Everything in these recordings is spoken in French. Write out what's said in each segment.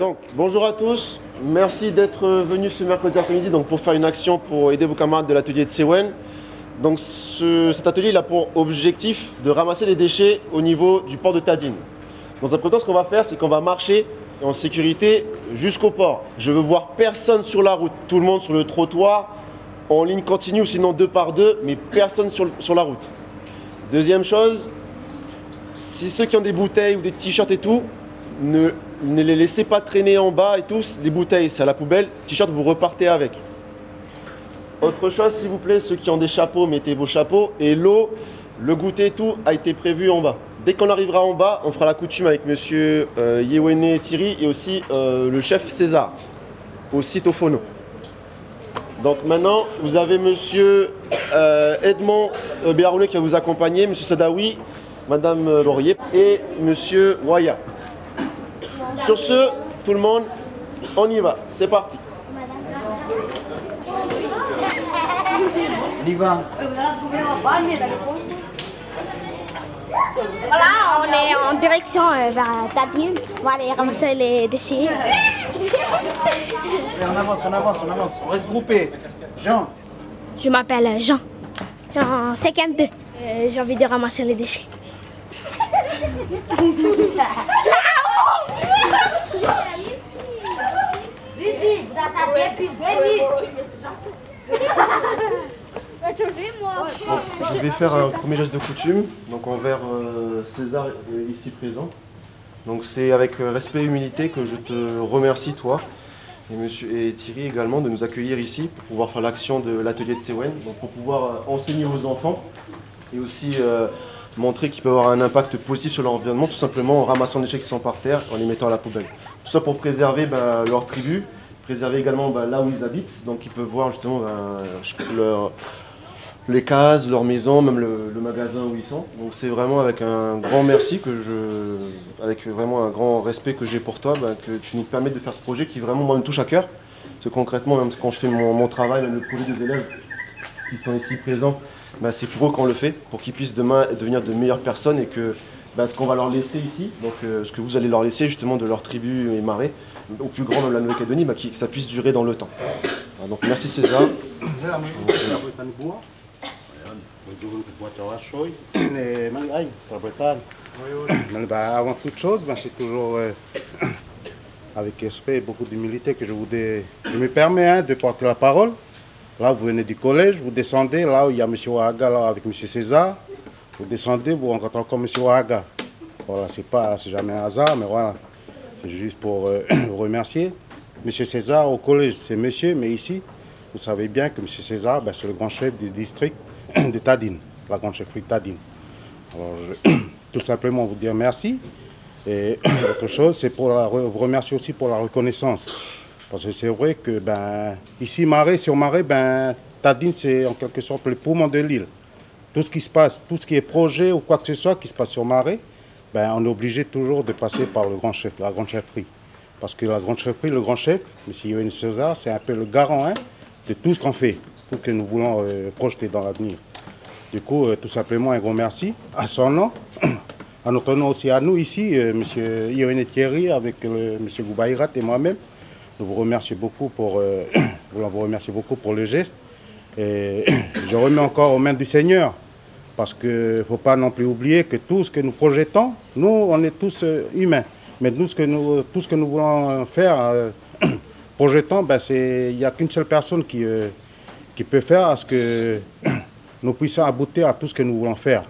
Donc, bonjour à tous. Merci d'être venus ce mercredi après-midi donc, pour faire une action pour aider vos camarades de l'atelier de Sewen. Donc, ce- cet atelier il a pour objectif de ramasser les déchets au niveau du port de Tadine. Dans un premier temps, ce qu'on va faire, c'est qu'on va marcher en sécurité jusqu'au port. Je veux voir personne sur la route, tout le monde sur le trottoir, en ligne continue sinon deux par deux, mais personne sur, sur la route. Deuxième chose, si ceux qui ont des bouteilles ou des t-shirts et tout, ne, ne les laissez pas traîner en bas et tous. Les bouteilles, c'est à la poubelle. T-shirt, vous repartez avec. Autre chose, s'il vous plaît, ceux qui ont des chapeaux, mettez vos chapeaux. Et l'eau, le goûter tout a été prévu en bas. Dès qu'on arrivera en bas, on fera la coutume avec monsieur euh, Yewene Thierry et aussi euh, le chef César au site Ophono. Donc maintenant, vous avez monsieur euh, Edmond euh, Béaroulé qui va vous accompagner, monsieur Sadawi, madame Laurier et monsieur Waya. Sur ce, tout le monde, on y va. C'est parti. Liva. Voilà, on est en direction euh, vers Tadine. On va aller ramasser les déchets. On avance, on avance, on avance. On reste groupé. Jean. Je m'appelle Jean. J'ai en 5e 2. J'ai envie de ramasser les déchets. Je vais faire un premier geste de coutume, donc envers euh, César euh, ici présent. Donc c'est avec euh, respect et humilité que je te remercie toi et, monsieur, et Thierry également de nous accueillir ici pour pouvoir faire l'action de l'atelier de Sewen, donc pour pouvoir euh, enseigner aux enfants et aussi euh, montrer qu'ils peuvent avoir un impact positif sur l'environnement tout simplement en ramassant les déchets qui sont par terre et en les mettant à la poubelle. Tout ça pour préserver ben, leur tribu, préserver également ben, là où ils habitent, donc ils peuvent voir justement leur, les cases, leur maison, même le, le magasin où ils sont. Donc c'est vraiment avec un grand merci que je, avec vraiment un grand respect que j'ai pour toi, bah, que tu nous permets de faire ce projet qui vraiment moi me touche à cœur. Parce que concrètement, même quand je fais mon, mon travail, même le projet des élèves qui sont ici présents, bah, c'est pour eux qu'on le fait, pour qu'ils puissent demain devenir de meilleures personnes et que bah, ce qu'on va leur laisser ici, donc euh, ce que vous allez leur laisser justement de leur tribu et marais, au plus grand de la Nouvelle-Calédonie, bah, que ça puisse durer dans le temps. Donc merci César. Avant toute chose, c'est toujours avec respect et beaucoup d'humilité que je vous je me permets hein, de porter la parole. Là, vous venez du collège, vous descendez, là où il y a M. Ouaga avec M. César. Vous descendez, vous rencontrez encore M. Ouaga. Voilà, c'est pas, c'est jamais un hasard, mais voilà. C'est juste pour euh, vous remercier. M. César au collège, c'est monsieur, mais ici, vous savez bien que M. César, bah, c'est le grand chef du district de Tadine, la grande chefferie de Tadine. Alors, je- tout simplement vous dire merci. Et autre chose, c'est pour vous remercier aussi pour la reconnaissance. Parce que c'est vrai que ben, ici, Marais sur Marais, ben, Tadine, c'est en quelque sorte le poumon de l'île. Tout ce qui se passe, tout ce qui est projet ou quoi que ce soit qui se passe sur Marais, ben, on est obligé toujours de passer par le grand chef, la grande chefferie. Parce que la grande chefferie, le grand chef, M. Yoann César, c'est un peu le garant hein, de tout ce qu'on fait, tout ce que nous voulons euh, projeter dans l'avenir. Du coup, euh, tout simplement, un grand merci à son nom, à notre nom aussi à nous ici, euh, M. Yoann Thierry, avec M. Goubaïrat et moi-même. Nous vous remercions beaucoup pour, vous remercier beaucoup pour le geste. Et je remets encore aux mains du Seigneur. Parce qu'il ne faut pas non plus oublier que tout ce que nous projetons, nous, on est tous euh, humains. Mais nous, ce que nous, tout ce que nous voulons faire, euh, projetons, ben, il n'y a qu'une seule personne qui, euh, qui peut faire à ce que nous puissions aboutir à tout ce que nous voulons faire.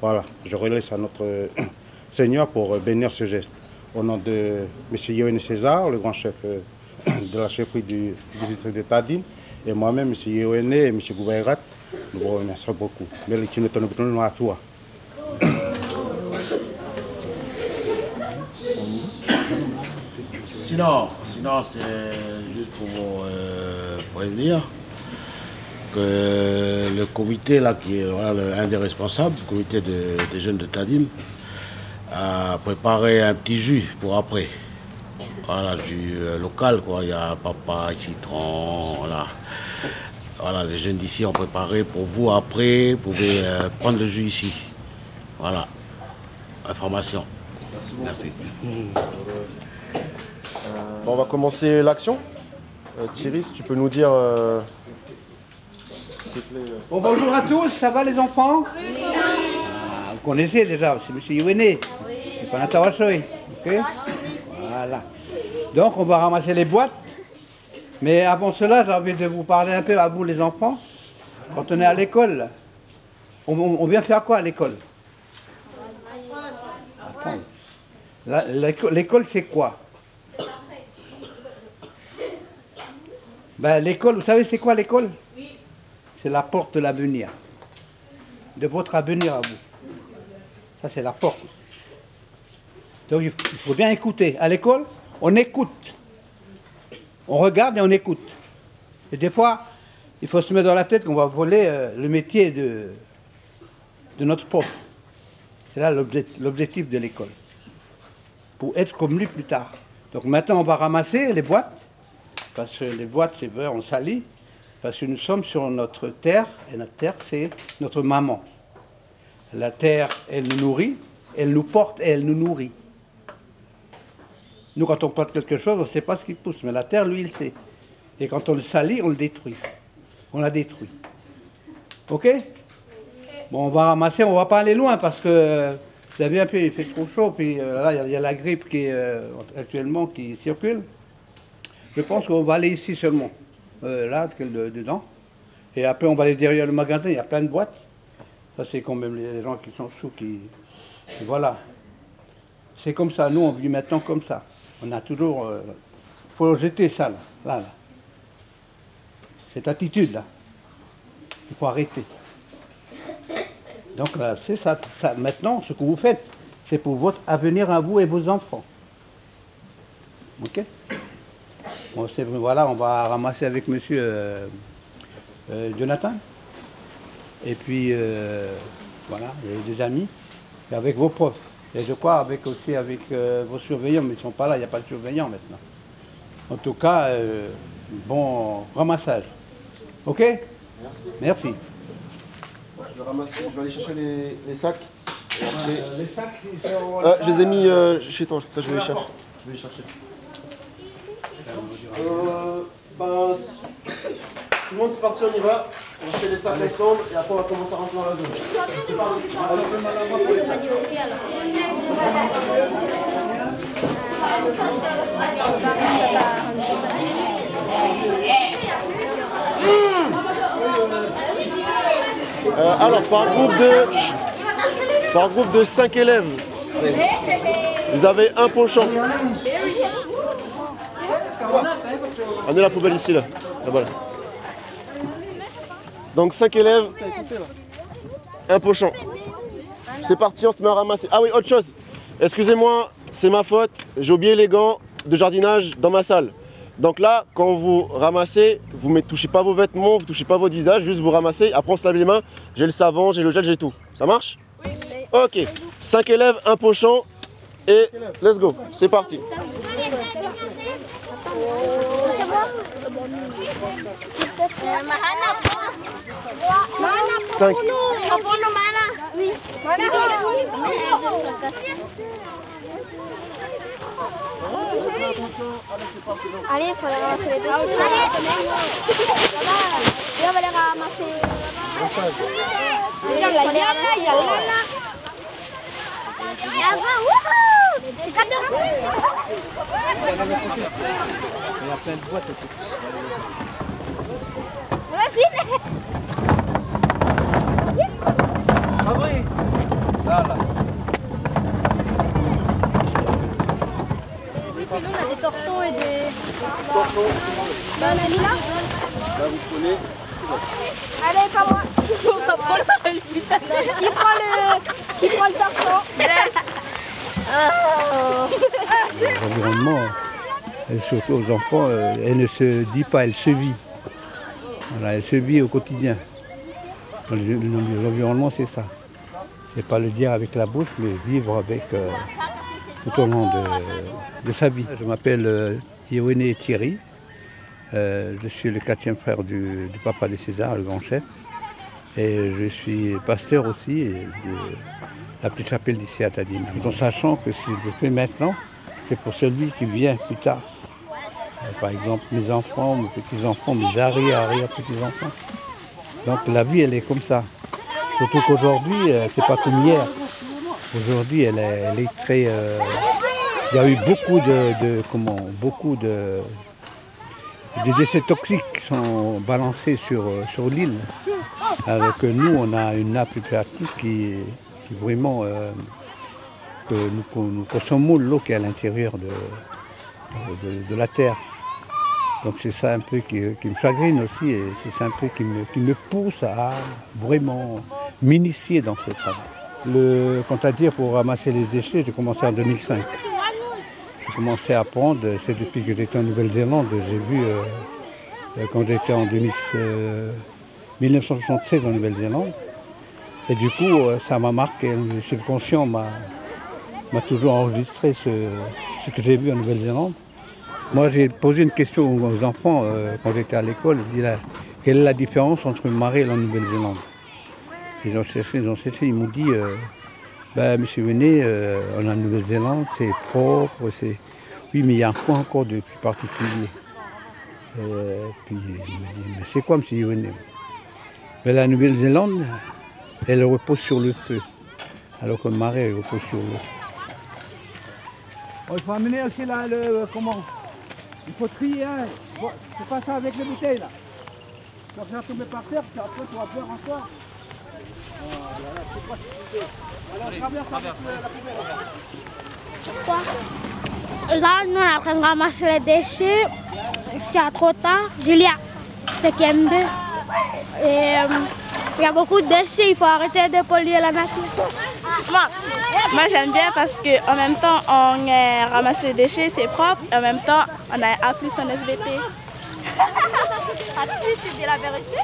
Voilà, je relaisse à notre euh, Seigneur pour euh, bénir ce geste. Au nom de M. Yoann César, le grand chef euh, de la chefferie du, district de Tadine, et moi-même, M. Yoann et M. Goubaïrat, nous vous remercions beaucoup. Merci de ton à toi. Sinon, sinon c'est juste pour vous euh, prévenir que le comité, là, qui est un des responsables, le comité de- des jeunes de Tadim, a préparé un petit jus pour après. Voilà, jus euh, local, quoi. Il y a papaye, citron, voilà. Voilà, les jeunes d'ici ont préparé pour vous après. Vous pouvez euh, prendre le jus ici. Voilà. Information. Merci. Bon, on va commencer l'action. Euh, Thierry, si tu peux nous dire. euh, s'il te plaît, euh, Bon, bonjour à tous, ça va les enfants? Ah, Vous connaissez déjà, c'est M. Iwene. C'est pas Natawashoy. Ok Voilà. Donc, on va ramasser les boîtes. Mais avant cela, j'ai envie de vous parler un peu à vous, les enfants. Quand on est à l'école, on, vient faire quoi à l'école? L'école, c'est quoi? Ben, L'école, vous savez, c'est quoi l'école? C'est la porte de l'avenir. De votre avenir à vous. Ça, c'est la porte. Donc, il faut bien écouter. À l'école, on écoute. On regarde et on écoute. Et des fois, il faut se mettre dans la tête qu'on va voler euh, le métier de, notre prof. C'est là l'obje- l'objectif de l'école. Pour être comme lui plus tard. Donc maintenant, on va ramasser les boîtes. Parce que les boîtes, c'est vrai, on salit. Parce que nous sommes sur notre terre, et notre terre, c'est notre maman. La terre, elle nous nourrit, elle nous porte et elle nous nourrit. Nous, quand on porte quelque chose, on ne sait pas ce qui pousse, mais la terre, lui, il sait. Et quand on le salit, on le détruit. On la détruit. Ok? Bon, on va ramasser, on va pas aller loin parce que vous avez un peu, il fait trop chaud, puis euh, là, il y a- la grippe qui est euh, actuellement qui circule. Je pense qu'on va aller ici seulement, euh, là, dedans. Et après, on va aller derrière le magasin, il y a plein de boîtes. Ça, c'est quand même les gens qui sont sous qui. voilà. C'est comme ça, nous, on vit maintenant comme ça. On a toujours. Faut jeter ça, là, là, là. Cette attitude-là. Il faut arrêter. Donc là, c'est ça. Maintenant, ce que vous faites, c'est pour votre avenir à vous et vos enfants. Ok? C'est- voilà, on va ramasser avec monsieur euh, euh, Jonathan. Et puis, euh, voilà, a des amis. Et avec vos profs. Et je crois avec aussi avec euh, vos surveillants, mais ils ne sont pas là, il n'y a pas de surveillants maintenant. En tout cas, euh, bon ramassage. Ok? Merci. Merci. Je vais ramasser, je vais aller chercher les, les sacs. Et après- Les sacs, ils sont Euh, je les ai mis euh, chez toi, je vais les chercher. Je vais les chercher. Euh, ben, tout le monde c'est parti, on y va. On va chercher les sacs ensemble et après on va commencer à rentrer dans la zone. Euh, alors, par groupe de, Chut. par groupe de 5 élèves, vous avez un pochon. On est la poubelle ici, là. Là-bas, là. Donc 5 élèves, un pochon. C'est parti, on se met à ramasser. Ah oui, autre chose. Excusez-moi, c'est ma faute. J'ai oublié les gants de jardinage dans ma salle. Donc là, quand vous ramassez, vous ne touchez pas vos vêtements, vous ne touchez pas votre visage, juste vous ramassez. Après, on se lave les mains. J'ai le savon, j'ai le gel, j'ai tout. Ça marche? Oui. Ok. 5 élèves, un pochon. Et let's go. C'est parti. Mahana po. 5. Mapuno mana. Mana. Allez, il faut ramasser les. Allez, on va les ramasser. Allez, il faut les ramasser. Il y a plein de boîtes aussi. Vas-y. Là, là. On a des torchons et des... Bah, on a mis là Là, vous prenez. Allez, pas moi. Qui prend le, qui prend le torchon L'environnement, surtout aux enfants, euh, elle ne se dit pas, elle se vit. Elle se vit au quotidien. Le- le- L'environnement, c'est ça. C'est pas le dire avec la bouche, mais vivre avec euh, tout au long de, sa vie. Je m'appelle euh, Thierry Thierry. Je suis le quatrième frère du, papa de César, le grand chef. Et je suis pasteur aussi la petite chapelle d'ici à Tadine. En sachant que si je fais maintenant, c'est pour celui qui vient plus tard. par exemple, mes enfants, mes petits-enfants, mes arrière-arrière-petits-enfants. Donc la vie, elle est comme ça. Surtout qu'aujourd'hui, euh, c'est pas comme hier. Aujourd'hui, elle est, très. euh, il y a eu beaucoup de, de- comment, beaucoup de, des déchets toxiques qui sont balancés sur, euh, sur l'île. Alors que nous, on a une nappe phréatique qui, qui vraiment euh, que nous, nous consommons l'eau qui est à l'intérieur de, la terre. Donc c'est ça un peu qui, me chagrine aussi et c'est ça un peu qui me, pousse à vraiment m'initier dans ce travail. Quant à dire pour ramasser les déchets, j'ai commencé en 2005. J'ai commencé à apprendre, c'est depuis que j'étais en Nouvelle-Zélande, j'ai vu euh, euh, quand j'étais en 2000, euh, 1976 en Nouvelle-Zélande. Et du coup, euh, ça m'a marqué, le subconscient m'a toujours enregistré ce, que j'ai vu en Nouvelle-Zélande. Moi, j'ai posé une question aux enfants euh, quand j'étais à l'école. Dit là, quelle est la différence entre une marée et la Nouvelle-Zélande? Ils ont cherché, ils ont cherché, ils m'ont dit, euh, ben, monsieur Venet, euh, en Nouvelle-Zélande, c'est propre, c'est... Oui, mais il y a un point encore de plus particulier. Euh, puis il m'a dit, mais c'est quoi, monsieur Venet Mais la Nouvelle-Zélande, elle repose sur le feu, alors que le marais elle repose sur l'eau. il faut amener aussi là, le, comment Il faut trier, hein. Bon, c'est pas ça avec les bouteilles là. Tu vas faire tomber par terre, puis après tu vas boire encore. Voilà, c'est pas ce que tu fais. Alors traverse avec la poubelle. Là, nous, on est en train de ramasser les déchets. C'est trop tard. Julia, c'est M2. Et euh, il y a beaucoup de déchets. Il faut arrêter de polluer la nature. Moi, moi j'aime bien parce qu'en même temps, on euh, ramasse les déchets, c'est propre, et en même temps, on a A plus en SVT. Ah, tu dis la vérité?